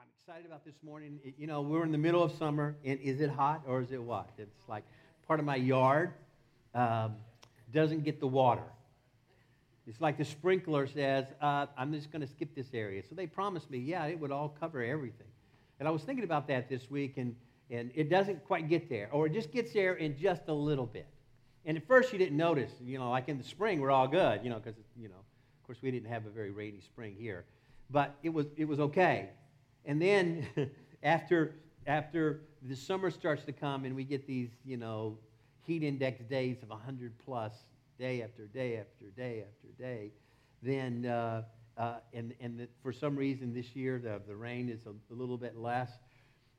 I'm excited about this morning. You know, we're in the middle of summer, and is it hot or is it what? It's like part of my yard um, doesn't get the water. It's like the sprinkler says, uh, I'm just going to skip this area. So they promised me, yeah, it would all cover everything. And I was thinking about that this week, and, and it doesn't quite get there, or it just gets there in just a little bit. And at first you didn't notice, you know, like in the spring, we're all good, you know, because, you know, of course we didn't have a very rainy spring here. But it was, it was okay. And then after, after the summer starts to come and we get these, you know, heat index days of 100 plus, day after day after day after day, then, uh, uh, and, and the, for some reason this year the, the rain is a, a little bit less.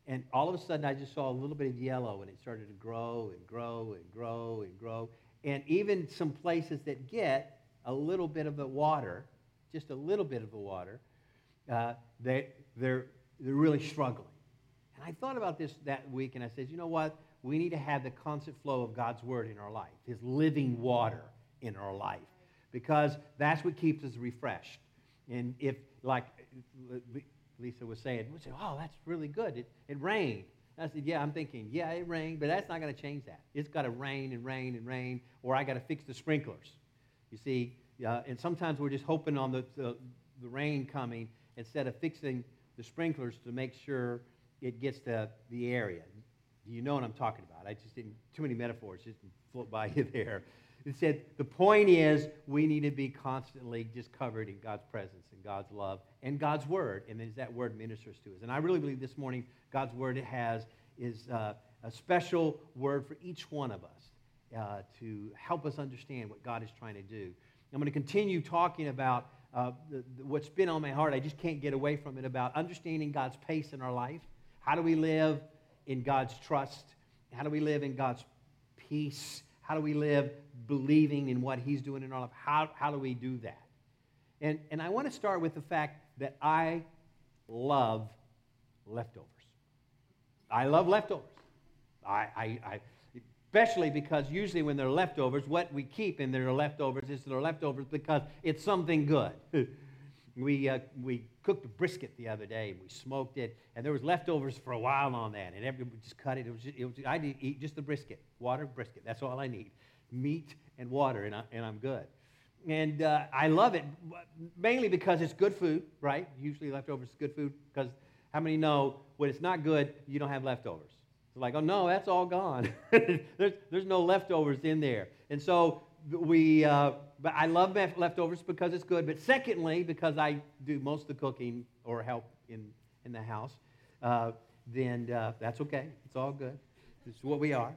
And all of a sudden, I just saw a little bit of yellow, and it started to grow and grow and grow and grow. And even some places that get a little bit of the water, just a little bit of the water, uh, they, they're, they're really struggling. And I thought about this that week, and I said, you know what? We need to have the constant flow of God's word in our life, His living water in our life, because that's what keeps us refreshed. And if, like Lisa was saying, we say, oh, that's really good. It, it rained. I said, yeah, I'm thinking, yeah, it rained, but that's not going to change that. It's got to rain and rain and rain, or I got to fix the sprinklers. You see, uh, and sometimes we're just hoping on the, the, the rain coming instead of fixing the sprinklers to make sure it gets to the area. Do you know what I'm talking about. I just didn't, too many metaphors just float by you there. It said the point is we need to be constantly just covered in God's presence and God's love and God's word, and as that word ministers to us. And I really believe this morning God's word has is uh, a special word for each one of us uh, to help us understand what God is trying to do. I'm going to continue talking about uh, what's been on my heart. I just can't get away from it about understanding God's pace in our life. How do we live in God's trust? How do we live in God's peace? How do we live believing in what He's doing in our life? How, how do we do that? And, and I want to start with the fact that I love leftovers. I love leftovers. I, I, I, especially because usually when they're leftovers, what we keep in their leftovers is they're leftovers because it's something good. we, uh, we cooked a brisket the other day and we smoked it, and there was leftovers for a while on that, and everybody just cut it. It was, just, it was I eat just the brisket, water, brisket. That's all I need, meat and water, and, I, and I'm good. And uh, I love it mainly because it's good food, right? Usually leftovers is good food because how many know when it's not good, you don't have leftovers? Like, oh no, that's all gone. there's, there's no leftovers in there. And so we, uh, but I love leftovers because it's good. But secondly, because I do most of the cooking or help in, in the house, uh, then uh, that's okay. It's all good. It's what we are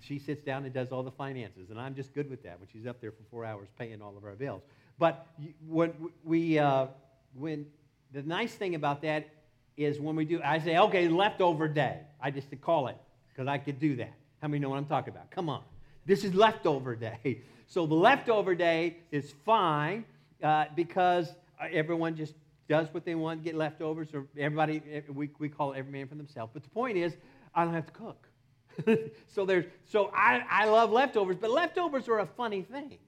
she sits down and does all the finances, and I'm just good with that when she's up there for four hours paying all of our bills. But when we, uh, when the nice thing about that is when we do, I say, okay, leftover day. I just call it because I could do that. How many know what I'm talking about? Come on, this is leftover day. So the leftover day is fine uh, because everyone just does what they want, get leftovers, or everybody, we, we call every man for themselves. But the point is, I don't have to cook. so there's so I, I love leftovers, but leftovers are a funny thing.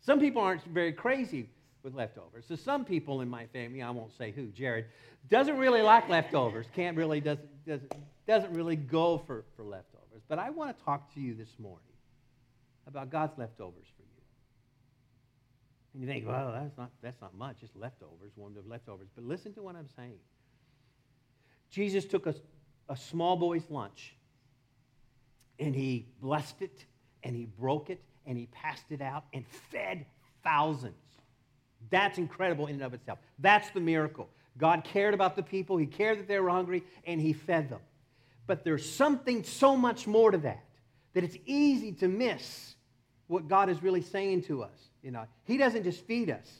Some people aren't very crazy with leftovers. So some people in my family, I won't say who, Jared, doesn't really like leftovers. Can't really doesn't doesn't, doesn't really go for, for leftovers. But I want to talk to you this morning about God's leftovers for you. And you think, well, that's not that's not much, just leftovers, one of leftovers. But listen to what I'm saying. Jesus took a, a small boy's lunch and he blessed it and he broke it and he passed it out and fed thousands. That's incredible in and of itself. That's the miracle. God cared about the people, he cared that they were hungry, and he fed them. But there's something so much more to that that it's easy to miss what God is really saying to us. You know, he doesn't just feed us.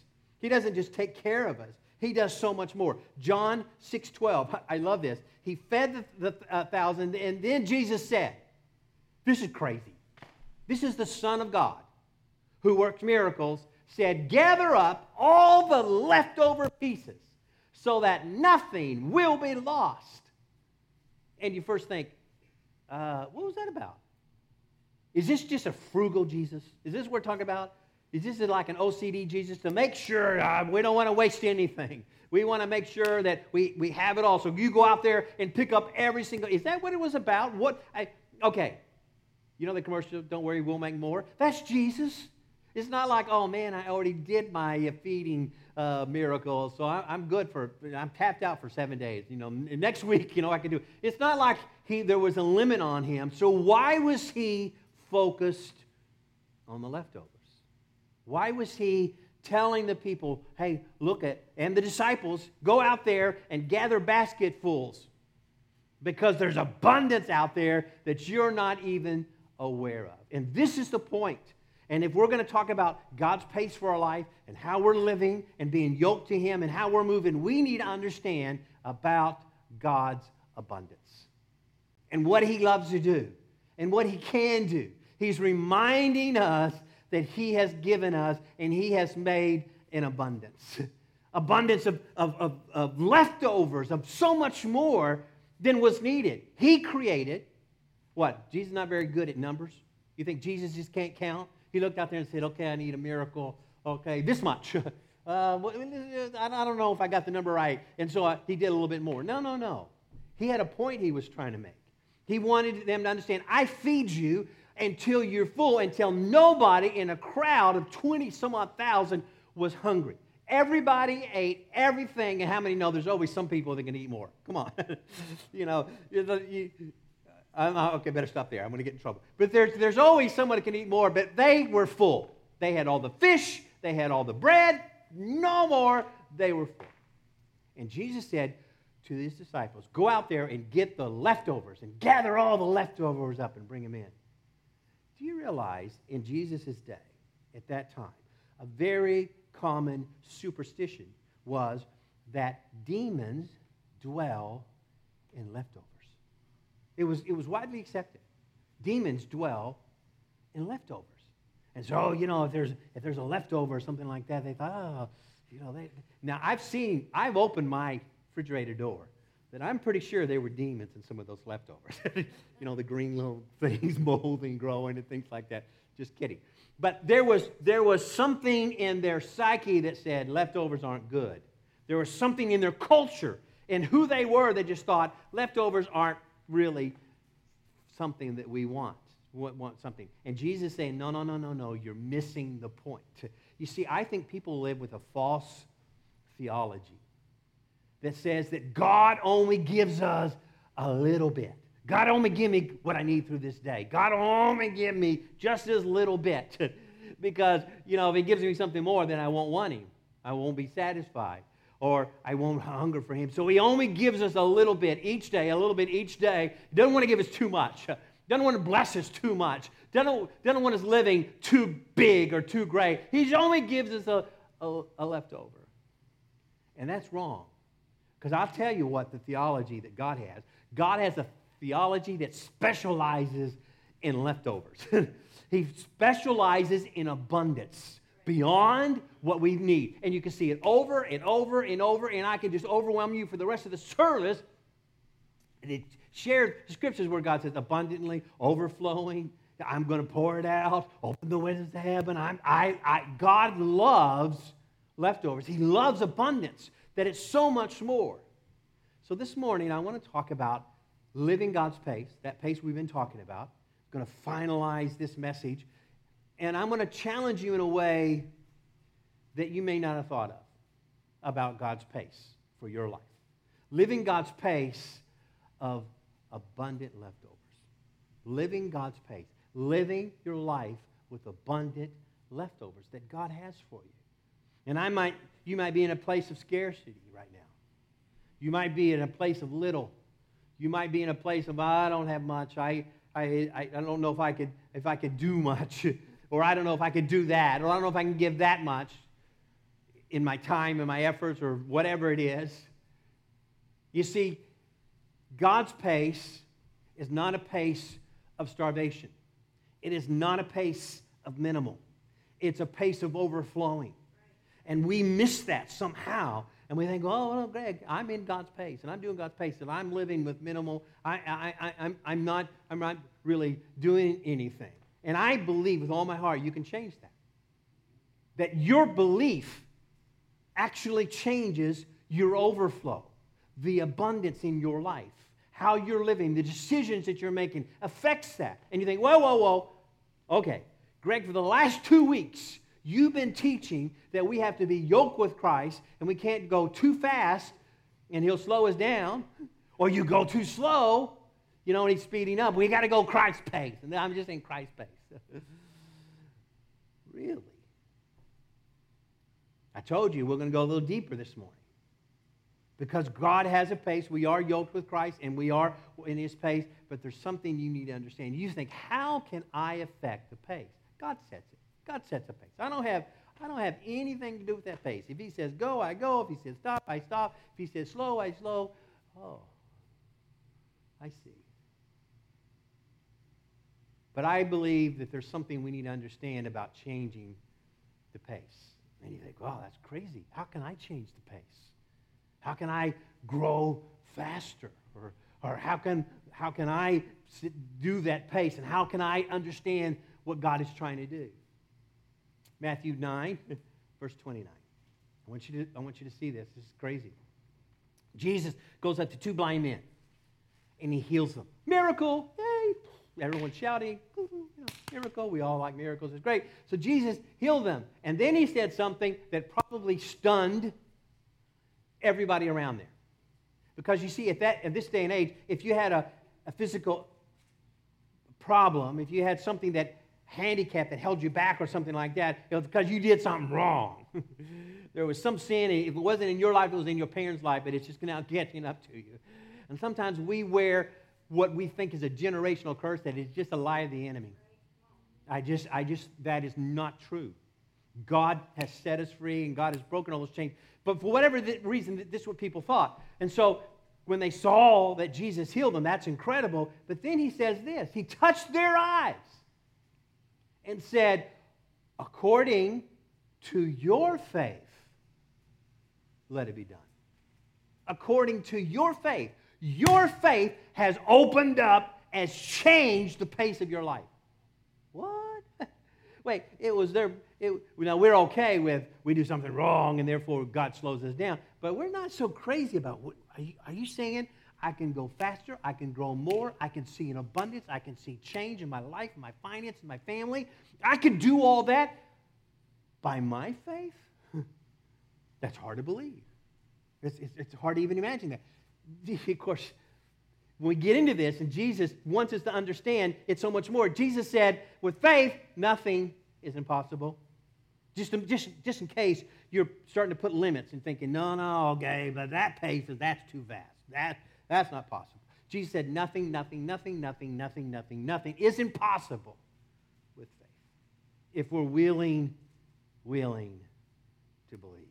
He doesn't just take care of us. He does so much more. John 6:12. I love this. He fed the, the uh, thousand, and then Jesus said, this is crazy. This is the Son of God who works miracles, said, Gather up all the leftover pieces so that nothing will be lost. And you first think, uh, what was that about? Is this just a frugal Jesus? Is this what we're talking about? Is this like an OCD Jesus to make sure uh, we don't want to waste anything. We want to make sure that we, we have it all. So you go out there and pick up every single. Is that what it was about? What? I, okay. You know the commercial, don't worry, we'll make more? That's Jesus. It's not like, oh man, I already did my feeding uh, miracle, so I, am good for, I'm tapped out for seven days. You know, next week, you know, I can do it. It's not like he, there was a limit on him. So why was he focused on the leftovers? Why was he telling the people, hey, look at, and the disciples, go out there and gather basketfuls because there's abundance out there that you're not even aware of. And this is the point. And if we're going to talk about God's pace for our life and how we're living and being yoked to Him and how we're moving, we need to understand about God's abundance and what He loves to do and what He can do. He's reminding us that He has given us and He has made an abundance. abundance of, of, of, of, leftovers, of so much more than was needed. He created what? Jesus is not very good at numbers? You think Jesus just can't count? He looked out there and said, okay, I need a miracle. Okay, this much. uh, I don't know if I got the number right. And so I, he did a little bit more. No, no, no. He had a point he was trying to make. He wanted them to understand I feed you until you're full, until nobody in a crowd of 20 some odd thousand was hungry. Everybody ate everything, and how many know there's always some people that can eat more? Come on. you know, you, I'm, oh, okay, better stop there. I'm going to get in trouble. But there's, there's always someone that can eat more, but they were full. They had all the fish, they had all the bread, no more. They were full. And Jesus said to his disciples, Go out there and get the leftovers and gather all the leftovers up and bring them in. Do you realize in Jesus' day, at that time, a very common superstition was that demons dwell in leftovers? It was, it was widely accepted. Demons dwell in leftovers. And so, you know, if there's, if there's a leftover or something like that, they thought, oh, you know, they. Now, I've seen, I've opened my refrigerator door that I'm pretty sure they were demons in some of those leftovers. you know, the green little things molding, growing, and things like that. Just kidding. But there was, there was something in their psyche that said leftovers aren't good. There was something in their culture and who they were that just thought leftovers aren't really something that we want. Want something. And Jesus saying, no, no, no, no, no, you're missing the point. You see, I think people live with a false theology that says that God only gives us a little bit. God only give me what I need through this day. God only give me just this little bit. because, you know, if he gives me something more, then I won't want him. I won't be satisfied. Or I won't hunger for him. So he only gives us a little bit each day, a little bit each day. He doesn't want to give us too much. He Doesn't want to bless us too much. Doesn't, doesn't want us living too big or too great. He only gives us a, a, a leftover. And that's wrong. Because I'll tell you what the theology that God has God has a theology that specializes in leftovers, He specializes in abundance beyond what we need. And you can see it over and over and over, and I can just overwhelm you for the rest of the service. And it shares the scriptures where God says, abundantly, overflowing. I'm going to pour it out, open the windows to heaven. I'm, I, I, God loves leftovers. He loves abundance that it's so much more. So this morning, I want to talk about living God's pace, that pace we've been talking about. I'm going to finalize this message. And I'm going to challenge you in a way that you may not have thought of about God's pace for your life. Living God's pace of abundant leftovers. Living God's pace. Living your life with abundant leftovers that God has for you. And I might you might be in a place of scarcity right now. You might be in a place of little. You might be in a place of I don't have much. I, I, I don't know if I could if I could do much, or I don't know if I could do that, or I don't know if I can give that much in my time and my efforts, or whatever it is. You see, God's pace is not a pace of starvation. It is not a pace of minimal. It's a pace of overflowing. And we miss that somehow. And we think, oh, well, Greg, I'm in God's pace, and I'm doing God's pace, and I'm living with minimal. I, I, I, I'm, I'm, not, I'm not really doing anything. And I believe with all my heart you can change that. that your belief actually changes your overflow, the abundance in your life, how you're living, the decisions that you're making affects that. And you think, whoa, whoa, whoa. Okay, Greg, for the last two weeks, you've been teaching that we have to be yoked with Christ and we can't go too fast and he'll slow us down, or you go too slow, you know, and he's speeding up. We got to go Christ pace. And I'm just in Christ pace. really? I told you we're going to go a little deeper this morning. Because God has a pace. We are yoked with Christ and we are in his pace, but there's something you need to understand. You think, how can I affect the pace? God sets it. God sets a pace. I don't have I don't have anything to do with that pace. If he says go, I go. If he says stop, I stop. If he says slow, I slow. Oh, I see. But I believe that there's something we need to understand about changing the pace. And you think, wow, that's crazy. How can I change the pace? How can I grow faster? Or, or how, can, how can I do that pace? And how can I understand what God is trying to do? Matthew 9, verse 29. I want you to, I want you to see this. This is crazy. Jesus goes up to two blind men and he heals them. Miracle! Everyone's shouting, miracle. We all like miracles. It's great. So Jesus healed them. And then he said something that probably stunned everybody around there. Because you see, at, that, at this day and age, if you had a, a physical problem, if you had something that handicapped that held you back or something like that, it was because you did something wrong. there was some sin. If it wasn't in your life, it was in your parents' life, but it's just now getting up to you. And sometimes we wear what we think is a generational curse that is just a lie of the enemy. I just, I just, that is not true. God has set us free and God has broken all those chains. But for whatever reason, this is what people thought. And so when they saw that Jesus healed them, that's incredible. But then he says this He touched their eyes and said, According to your faith, let it be done. According to your faith. Your faith has opened up, has changed the pace of your life. What? Wait, it was there. It, now we're okay with we do something wrong and therefore God slows us down, but we're not so crazy about. What, are you, are you saying I can go faster. I can grow more. I can see an abundance. I can see change in my life, my finance, my family. I can do all that by my faith. That's hard to believe. It's, it's, it's hard to even imagine that. Of course, when we get into this, and Jesus wants us to understand it's so much more. Jesus said, with faith, nothing is impossible. Just, just, just in case you're starting to put limits and thinking, no, no, okay, but that pace is that's too fast. That, that's not possible. Jesus said, nothing, nothing, nothing, nothing, nothing, nothing, nothing is impossible with faith. If we're willing, willing to believe.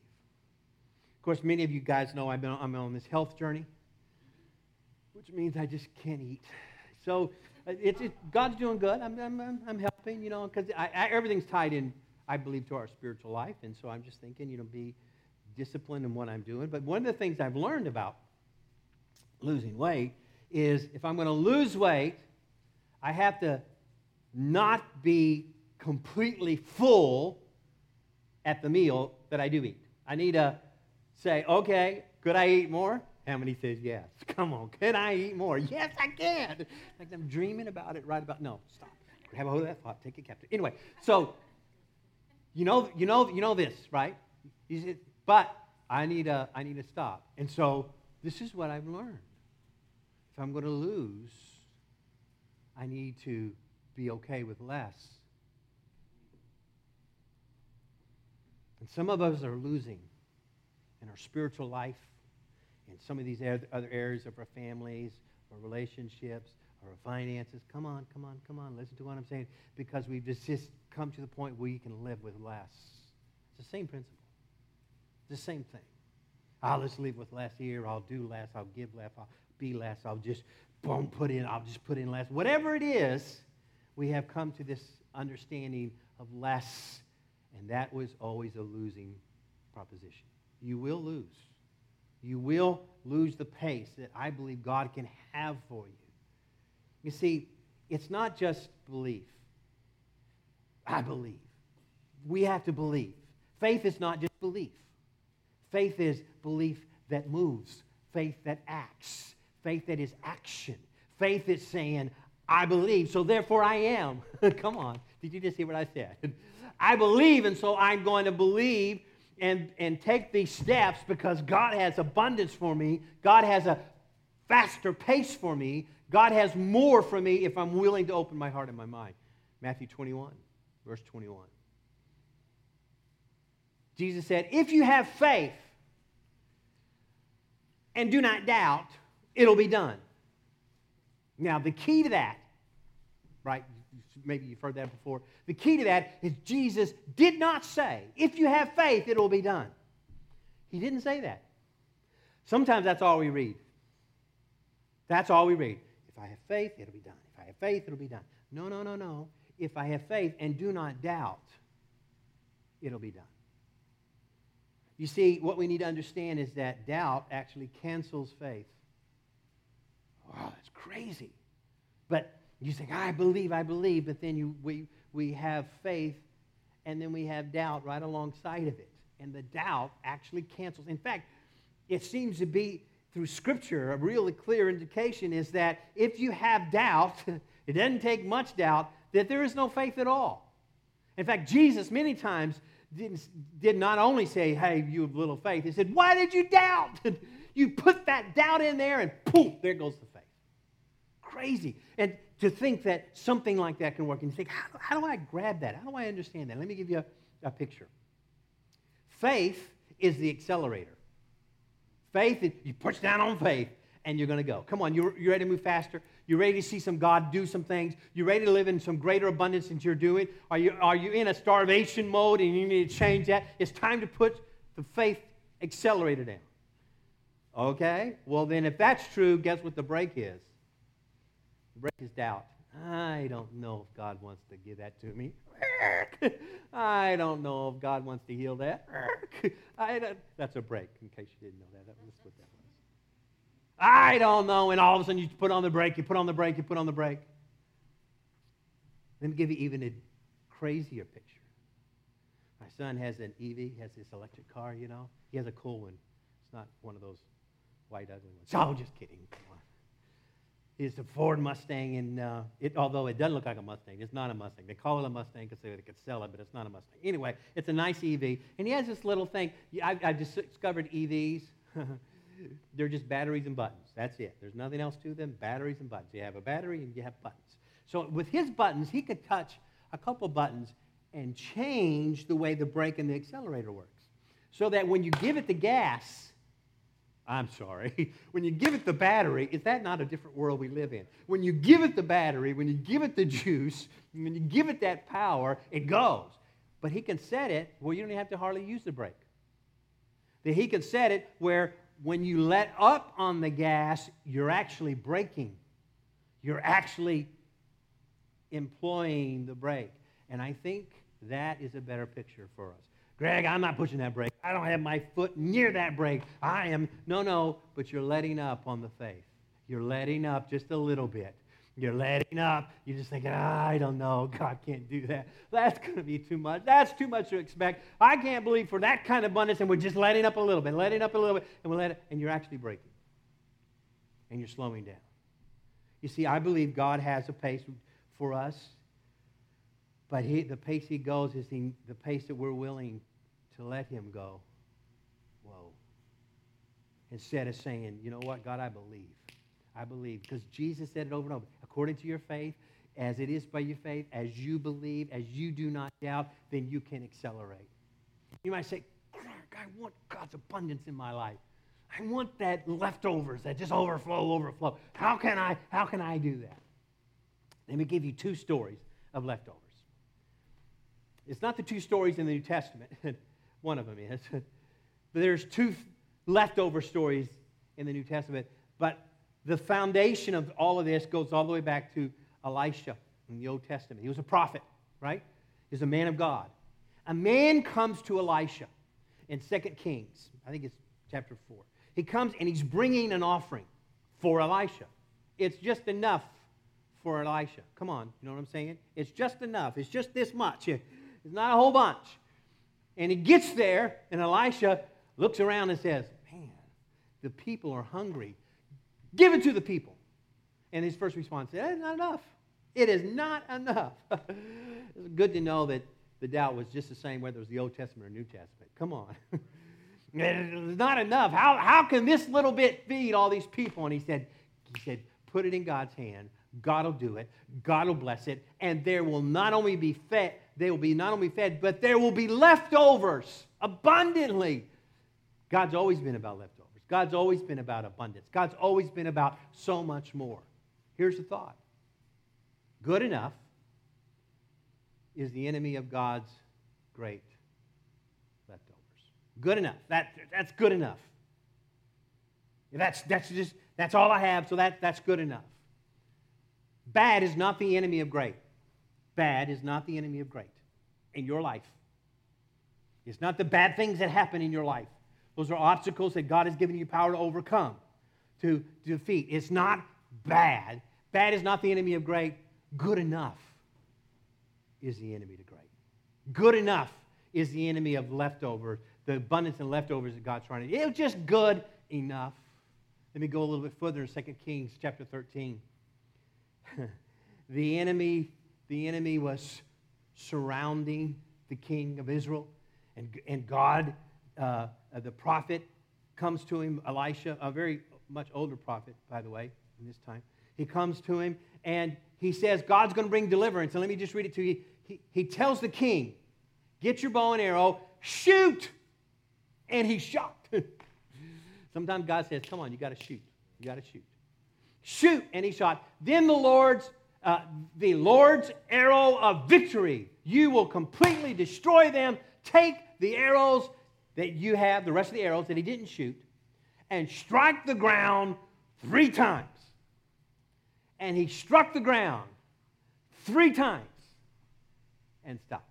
Of course, many of you guys know I've been, I'm on this health journey, which means I just can't eat. So uh, it's, it, God's doing good. I'm, I'm, I'm helping, you know, because everything's tied in, I believe, to our spiritual life. And so I'm just thinking, you know, be disciplined in what I'm doing. But one of the things I've learned about losing weight is if I'm going to lose weight, I have to not be completely full at the meal that I do eat. I need to say, okay, could I eat more? How many says yes? Come on, can I eat more? Yes, I can. Like I'm dreaming about it right about. No, stop. Have a hold of that thought. Take it captive. Anyway, so you know, you know, you know this, right? Said, but I need a, I need to stop. And so this is what I've learned. If I'm going to lose, I need to be okay with less. And some of us are losing in our spiritual life, some of these other areas of our families, our relationships, our finances. Come on, come on, come on. Listen to what I'm saying. Because we've just, just come to the point where you can live with less. It's the same principle. It's the same thing. I'll just live with less here. I'll do less. I'll give less. I'll be less. I'll just boom, put in. I'll just put in less. Whatever it is, we have come to this understanding of less, and that was always a losing proposition. You will lose. You will lose the pace that I believe God can have for you. You see, it's not just belief. I believe. We have to believe. Faith is not just belief, faith is belief that moves, faith that acts, faith that is action. Faith is saying, I believe, so therefore I am. Come on. Did you just hear what I said? I believe, and so I'm going to believe and, and take these steps because God has abundance for me. God has a faster pace for me. God has more for me if I'm willing to open my heart and my mind. Matthew 21, verse 21. Jesus said, If you have faith and do not doubt, it'll be done. Now, the key to that, right? Maybe you've heard that before. The key to that is Jesus did not say, if you have faith, it will be done. He didn't say that. Sometimes that's all we read. That's all we read. If I have faith, it'll be done. If I have faith, it'll be done. No, no, no, no. If I have faith and do not doubt, it'll be done. You see, what we need to understand is that doubt actually cancels faith. Wow, that's crazy. But you think, I believe, I believe, but then you, we, we have faith and then we have doubt right alongside of it. And the doubt actually cancels. In fact, it seems to be through Scripture a really clear indication is that if you have doubt, it doesn't take much doubt, that there is no faith at all. In fact, Jesus many times didn't, did not only say, Hey, you have little faith, he said, Why did you doubt? you put that doubt in there, and poof, there goes the faith. Crazy. And to think that something like that can work, and you think, How, how do I grab that? How do I understand that? Let me give you a, a picture. Faith is the accelerator. Faith, you push down on faith, and you're going to go. Come on, you're, you're ready to move faster. You're ready to see some God do some things. You're ready to live in some greater abundance than you're doing. Are you, are you in a starvation mode and you need to change that? It's time to put the faith accelerator down. Okay? Well, then, if that's true, guess what the brake is? Brake is doubt. I don't know if God wants to give that to me. I don't know if God wants to heal that. That's a brake, in case you didn't know that. That's what that was. I don't know. And all of a sudden you put on the brake, you put on the brake, you put on the brake. Let me give you even a crazier picture. My son has an EV, has this electric car, you know. He has a cool one. It's not one of those white ugly ones. Oh, just kidding. It's a Ford Mustang, and uh, it, although it doesn't look like a Mustang, it's not a Mustang. They call it a Mustang because they could sell it, but it's not a Mustang. Anyway, it's a nice EV, and he has this little thing. I, I discovered EVs. They're just batteries and buttons. That's it. There's nothing else to them. Batteries and buttons. You have a battery and you have buttons. So with his buttons, he could touch a couple buttons and change the way the brake and the accelerator works. So that when you give it the gas, I'm sorry. When you give it the battery, is that not a different world we live in? When you give it the battery, when you give it the juice, when you give it that power, it goes. But he can set it where you don't have to hardly use the brake. That he can set it where when you let up on the gas, you're actually braking. You're actually employing the brake. And I think that is a better picture for us. Greg, I'm not pushing that brake. I don't have my foot near that brake. I am, no, no, but you're letting up on the faith. You're letting up just a little bit. You're letting up. You're just thinking, I don't know. God can't do that. That's going to be too much. That's too much to expect. I can't believe for that kind of abundance, and we're just letting up a little bit, letting up a little bit, and we let it, and you're actually braking. And you're slowing down. You see, I believe God has a pace for us, but he, the pace He goes is he, the pace that we're willing to let him go. Whoa. Instead of saying, you know what, God, I believe. I believe. Because Jesus said it over and over. According to your faith, as it is by your faith, as you believe, as you do not doubt, then you can accelerate. You might say, I want God's abundance in my life. I want that leftovers that just overflow, overflow. How can I, how can I do that? Let me give you two stories of leftovers. It's not the two stories in the New Testament. One of them is. but there's two leftover stories in the New Testament. But the foundation of all of this goes all the way back to Elisha in the Old Testament. He was a prophet, right? He was a man of God. A man comes to Elisha in 2 Kings, I think it's chapter 4. He comes and he's bringing an offering for Elisha. It's just enough for Elisha. Come on, you know what I'm saying? It's just enough. It's just this much. It's not a whole bunch. And he gets there, and Elisha looks around and says, Man, the people are hungry. Give it to the people. And his first response is, not enough. It is not enough. it's good to know that the doubt was just the same whether it was the Old Testament or New Testament. Come on. it's not enough. How, how can this little bit feed all these people? And he said, he said, put it in God's hand. God will do it. God will bless it. And there will not only be fed, they will be not only fed, but there will be leftovers abundantly. God's always been about leftovers. God's always been about abundance. God's always been about so much more. Here's the thought good enough is the enemy of God's great leftovers. Good enough. That, that's good enough. That's, that's just, that's all I have, so that, that's good enough. Bad is not the enemy of great. Bad is not the enemy of great in your life. It's not the bad things that happen in your life. Those are obstacles that God has given you power to overcome, to, defeat. It's not bad. Bad is not the enemy of great. Good enough is the enemy to great. Good enough is the enemy of leftovers, the abundance and leftovers that God's trying to. It was just good enough. Let me go a little bit further in 2 Kings chapter 13. the enemy, the enemy was surrounding the king of Israel, and, and God, uh, the prophet, comes to him, Elisha, a very much older prophet, by the way, in this time. He comes to him and he says, God's going to bring deliverance. And let me just read it to you. He, he tells the king, Get your bow and arrow, shoot. And he shot. Sometimes God says, Come on, you got to shoot. You got to shoot. Shoot. And he shot. Then the Lord's, uh, the Lord's arrow of victory. You will completely destroy them. Take the arrows that you have, the rest of the arrows that he didn't shoot, and strike the ground three times and he struck the ground three times and stopped.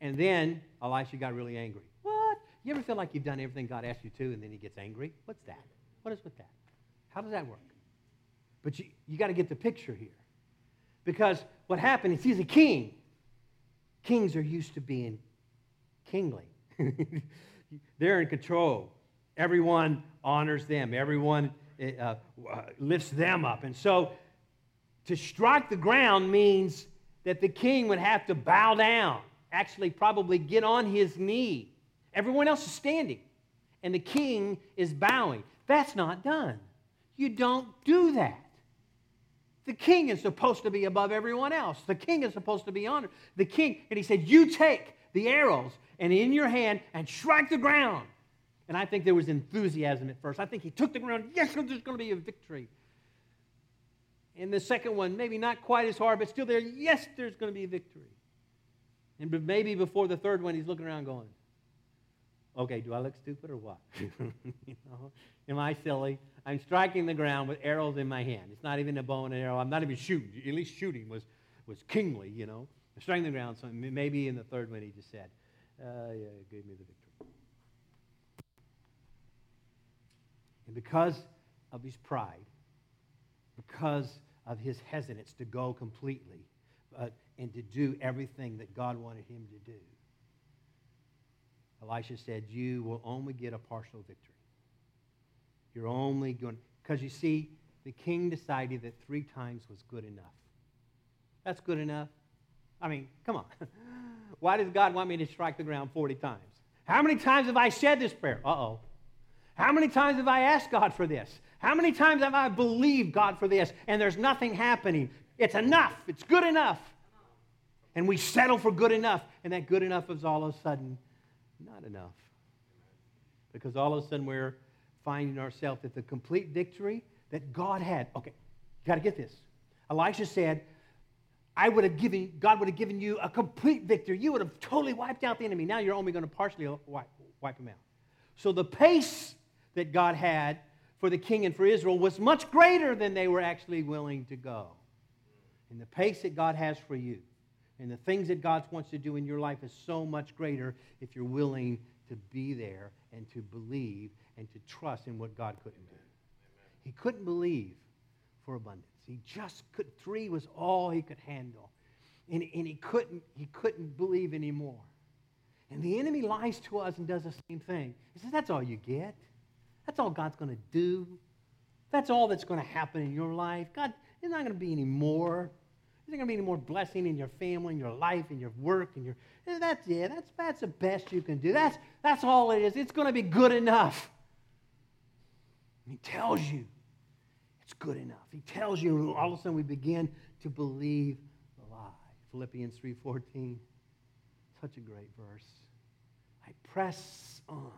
And then Elisha got really angry. What? You ever feel like you've done everything God asked you to and then he gets angry? What's that? What is with that? How does that work? But you, you got to get the picture here. Because what happened is he's a king. Kings are used to being kingly, they're in control. Everyone honors them, everyone uh, uh, lifts them up. And so to strike the ground means that the king would have to bow down, actually, probably get on his knee. Everyone else is standing, and the king is bowing. That's not done. You don't do that. The king is supposed to be above everyone else. The king is supposed to be honored. The king, and he said, You take the arrows and in your hand and strike the ground. And I think there was enthusiasm at first. I think he took the ground. Yes, there's going to be a victory. And the second one, maybe not quite as hard, but still there. Yes, there's going to be a victory. And maybe before the third one, he's looking around going, okay, do I look stupid or what? you know, am I silly? I'm striking the ground with arrows in my hand. It's not even a bow and an arrow. I'm not even shooting. At least shooting was, was kingly, you know. I'm striking the ground. So maybe in the third one, he just said, uh, yeah, gave me the victory. And because of his pride, because of his hesitance to go completely uh, and to do everything that God wanted him to do, Elisha said, You will only get a partial victory. You're only going, because you see, the king decided that three times was good enough. That's good enough. I mean, come on. Why does God want me to strike the ground 40 times? How many times have I said this prayer? Uh oh. How many times have I asked God for this? How many times have I believed God for this and there's nothing happening? It's enough. It's good enough. And we settle for good enough, and that good enough is all of a sudden not enough. Because all of a sudden we're finding ourselves at the complete victory that God had. Okay, you got to get this. Elisha said, I would have given, God would have given you a complete victory. You would have totally wiped out the enemy. Now you're only going to partially wipe, wipe him out. So the pace that God had for the king and for Israel was much greater than they were actually willing to go. And the pace that God has for you and the things that God wants to do in your life is so much greater if you're willing to be there and to believe and to trust in what God couldn't do. He couldn't believe for abundance. He just could, three was all he could handle. And, and he, couldn't, he couldn't believe anymore. And the enemy lies to us and does the same thing. He says, That's all you get. That's all God's to do. That's all that's to happen in your life. God, there's not to be any more. There's not to be any more blessing in your family, in your life, in your work, in your. Eh, that's it. That's, that's the best you can do. That's, that's all it is. It's to be good enough. He tells you it's good enough. He tells you, and all of a sudden we begin to believe the lie. Philippians 3.14, such a great verse. I press on.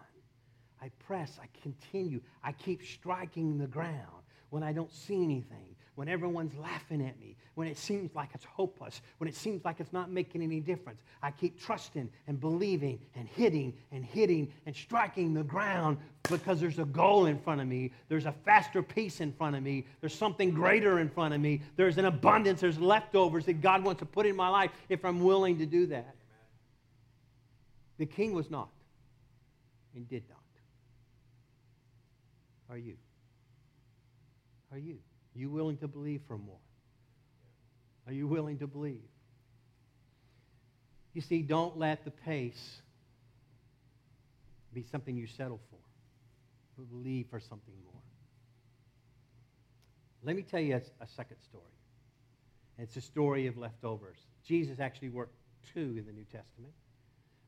I press, I continue, I keep striking the ground when I don't see anything, when everyone's laughing at me, when it seems like it's hopeless, when it seems like it's not making any difference. I keep trusting and believing and hitting and hitting and striking the ground because there's a goal in front of me. There's a faster pace in front of me. There's something greater in front of me. There's an abundance, there's leftovers that God wants to put in my life if I'm willing to do that. The king was not and did not. Are you? Are you? Are you willing to believe for more? Are you willing to believe? You see, don't let the pace be something you settle for, but believe for something more. Let me tell you a, a second story. It's a story of leftovers. Jesus actually worked two in the New Testament.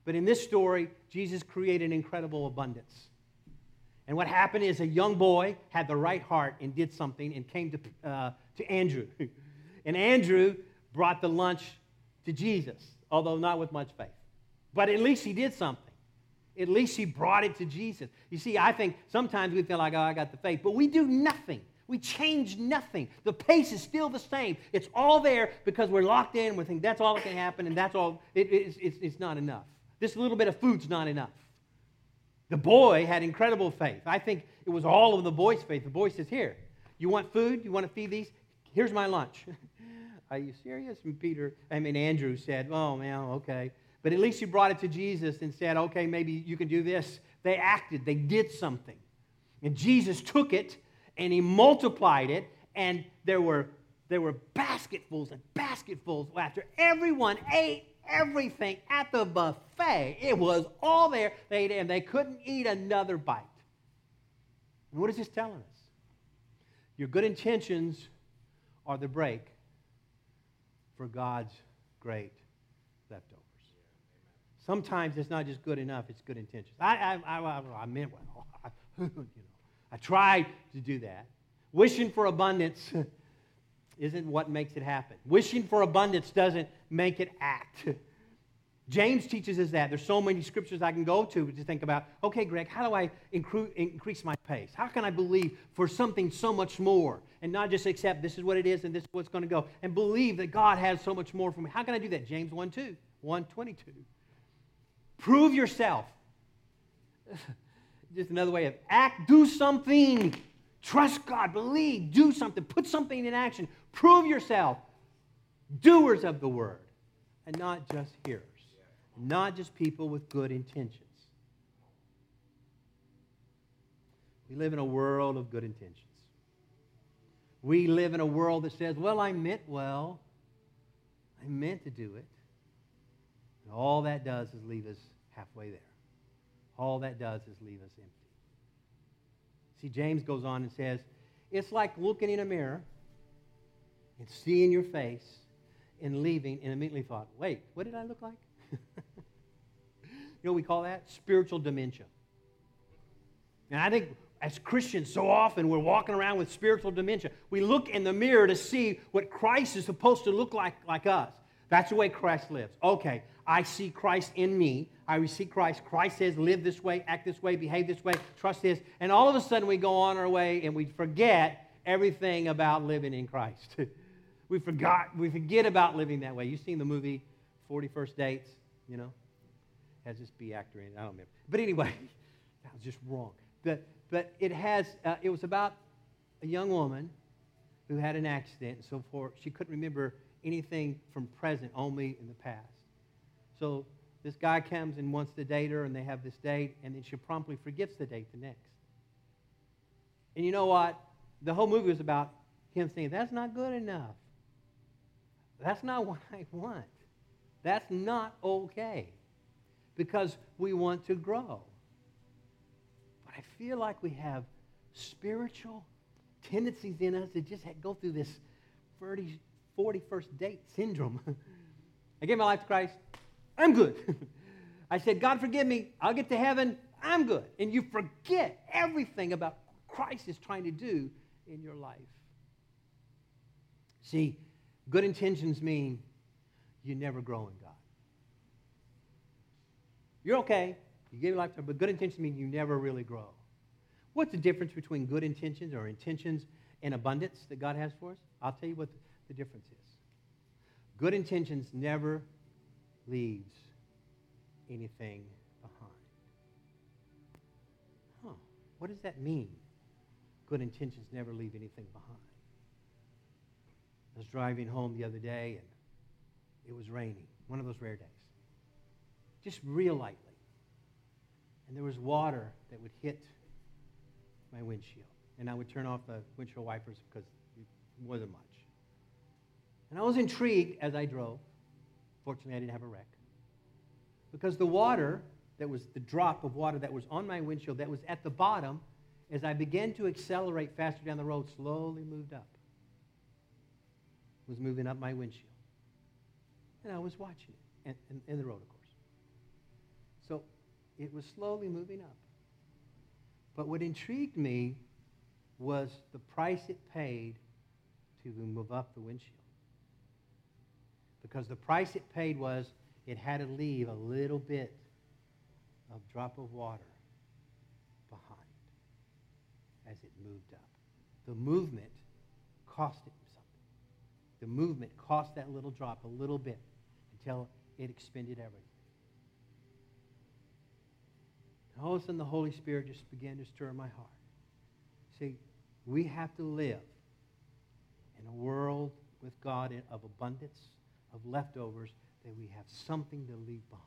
But in this story, Jesus created incredible abundance. And what happened is a young boy had the right heart and did something and came to, uh, to Andrew. and Andrew brought the lunch to Jesus, although not with much faith. But at least he did something. At least he brought it to Jesus. You see, I think sometimes we feel like, oh, I got the faith, but we do nothing. We change nothing. The pace is still the same. It's all there because we're locked in. We think that's all that can happen, and that's all. It, it's, it's, it's not enough. This little bit of food's not enough. The boy had incredible faith. I think it was all of the boy's faith. The boy says, Here, you want food? You want to feed these? Here's my lunch. Are you serious? And Peter, I mean, Andrew said, Oh, man, okay. But at least you brought it to Jesus and said, Okay, maybe you can do this. They acted, they did something. And Jesus took it and he multiplied it, and there were, there were basketfuls and basketfuls after everyone ate everything at the buffet. It was all there. They, and they couldn't eat another bite. And what is this telling us? Your good intentions are the brake for God's great leftovers. Sometimes it's not just good enough, it's good intentions. I, I, I, I meant well. You know, I tried to do that. Wishing for abundance isn't what makes it happen. Wishing for abundance doesn't make it act. James teaches us that. There's so many scriptures I can go to to think about, okay, Greg, how do I increase my pace? How can I believe for something so much more and not just accept this is what it is and this is what's going to go and believe that God has so much more for me? How can I do that? James 1 2, 122. Prove yourself. just another way of act, do something. Trust God, believe, do something, put something in action. Prove yourself doers of the word and not just hearers, not just people with good intentions. We live in a world of good intentions. We live in a world that says, well, I meant well. I meant to do it. And all that does is leave us halfway there. All that does is leave us empty. See, James goes on and says, it's like looking in a mirror and seeing your face and leaving and immediately thought, wait, what did I look like? you know we call that? Spiritual dementia. And I think as Christians, so often we're walking around with spiritual dementia. We look in the mirror to see what Christ is supposed to look like, like us. That's the way Christ lives. Okay, I see Christ in me. I see Christ. Christ says, live this way, act this way, behave this way, trust this. And all of a sudden we go on our way and we forget everything about living in Christ. we forgot, we forget about living that way. You've seen the movie 41st Dates, you know? Has this B actor in it? I don't remember. But anyway, that was just wrong. But, but it has, uh, it was about a young woman who had an accident and so forth. She couldn't remember anything from present, only in the past. So this guy comes and wants to date her, and they have this date, and then she promptly forgets the date the next. And you know what? The whole movie was about him saying, That's not good enough. That's not what I want. That's not okay. because we want to grow. But I feel like we have spiritual tendencies in us that just go through this 30, 41st date syndrome. I gave my life to Christ. I'm good. I said, God, forgive me. I'll get to heaven. I'm good. And you forget everything about Christ is trying to do in your life. See, good intentions mean you never grow in God. You're okay. You gave your life to but good intentions mean you never really grow. What's the difference between good intentions or intentions and abundance that God has for us? I'll tell you what the difference is. Good intentions never leaves anything behind. Huh. What does that mean? Good intentions never leave anything behind. I was driving home the other day and it was raining, one of those rare days. Just real lightly. And there was water that would hit my windshield. And I would turn off the windshield wipers because it wasn't much. And I was intrigued as I drove. Fortunately, I didn't have a wreck. Because the water that was the drop of water that was on my windshield that was at the bottom, as I began to accelerate faster down the road, slowly moved up. Was moving up my windshield. And I was watching it in, the road, of course. So it was slowly moving up. But what intrigued me was the price it paid to move up the windshield. Because the price it paid was it had to leave a little bit of drop of water behind as it moved up. The movement cost it. The movement cost that little drop a little bit until it expended everything. And all of a sudden, the Holy Spirit just began to stir my heart. See, we have to live in a world with God of abundance, of leftovers, that we have something to leave behind.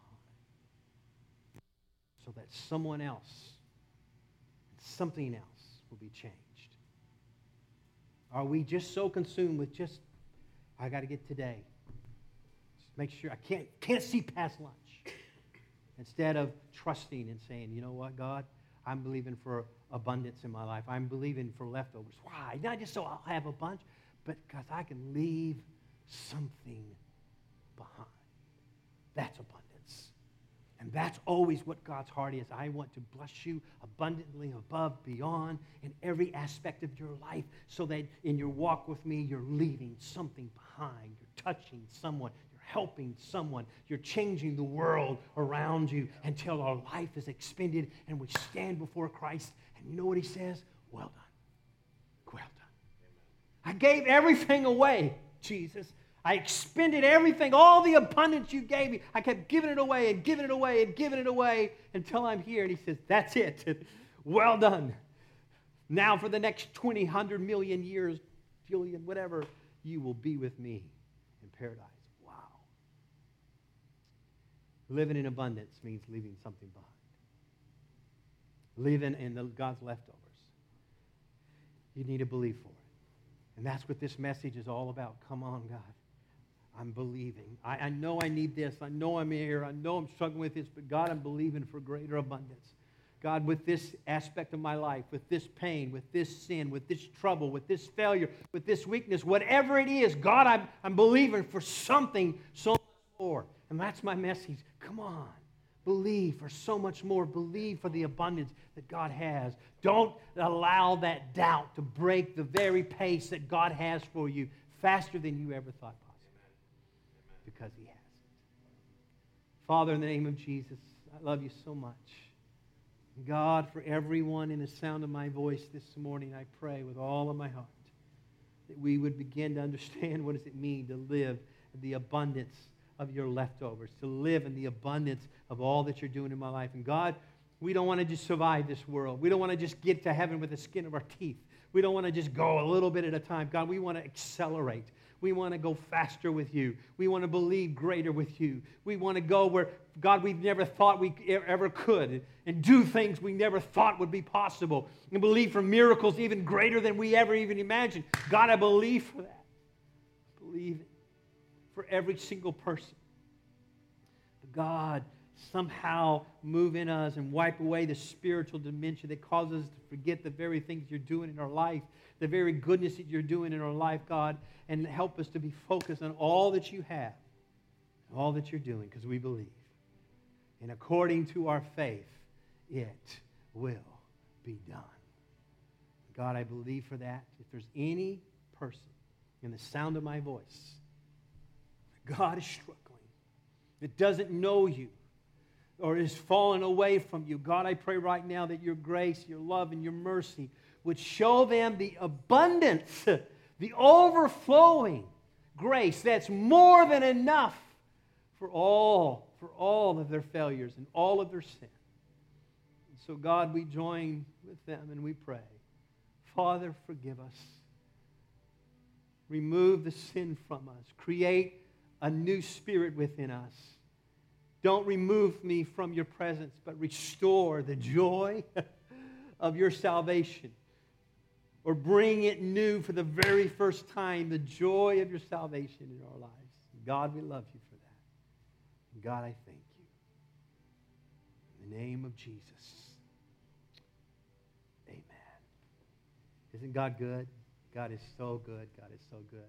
So that someone else, something else will be changed. Are we just so consumed with just, I got to get today? Just make sure I can't, can't see past lunch. Instead of trusting and saying, you know what, God, I'm believing for abundance in my life. I'm believing for leftovers. Why? Not just so I'll have a bunch, but because I can leave something behind. That's abundance. And that's always what God's heart is. I want to bless you abundantly above, beyond, in every aspect of your life, so that in your walk with me, you're leaving something behind. You're touching someone You're helping someone. You're changing the world around you until our life is expended and we stand before Christ. And you know what he says? Well done. Well done. I gave everything away, Jesus. I expended everything, all the abundance you gave me. I kept giving it away and giving it away and giving it away until I'm here. And he says, That's it. well done. Now, for the next 20, 100 million years, Julian, whatever, you will be with me in paradise. Wow. Living in abundance means leaving something behind. Living in the, God's leftovers. You need to believe for it. And that's what this message is all about. Come on, God. I'm believing. I, I know I need this. I know I'm here. I know I'm struggling with this, but God, I'm believing for greater abundance. God, with this aspect of my life, with this pain, with this sin, with this trouble, with this failure, with this weakness, whatever it is, God, I'm, I'm believing for something so much more. And that's my message. Come on. Believe for so much more. Believe for the abundance that God has. Don't allow that doubt to brake the very pace that God has for you faster than you ever thought possible. Because He has it. Father, in the name of Jesus, I love you so much. God, for everyone in the sound of my voice this morning, I pray with all of my heart that we would begin to understand what does it mean to live in the abundance of your leftovers, to live in the abundance of all that you're doing in my life. And God, we don't want to just survive this world. We don't want to just get to heaven with the skin of our teeth. We don't want to just go a little bit at a time. God, we want to accelerate. We want to go faster with you. We want to believe greater with you. We want to go where, God, we've never thought we ever could and do things we never thought would be possible and believe for miracles even greater than we ever even imagined. God, I believe for that. Believe it for every single person. But God, somehow move in us and wipe away the spiritual dementia that causes us to forget the very things you're doing in our life, the very goodness that you're doing in our life, God, and help us to be focused on all that you have, all that you're doing, because we believe. And according to our faith, it will be done. God, I believe for that. If there's any person in the sound of my voice, God is struggling, that doesn't know you, or is fallen away from you, God, I pray right now that your grace, your love, and your mercy would show them the abundance, the overflowing grace that's more than enough for all, for all of their failures and all of their sin. So, God, we join with them and we pray, Father, forgive us. Remove the sin from us. Create a new spirit within us. Don't remove me from your presence, but restore the joy of your salvation. Or bring it new for the very first time, the joy of your salvation in our lives. God, we love you for that. God, I thank you. In the name of Jesus. Amen. Isn't God good? God is so good. God is so good.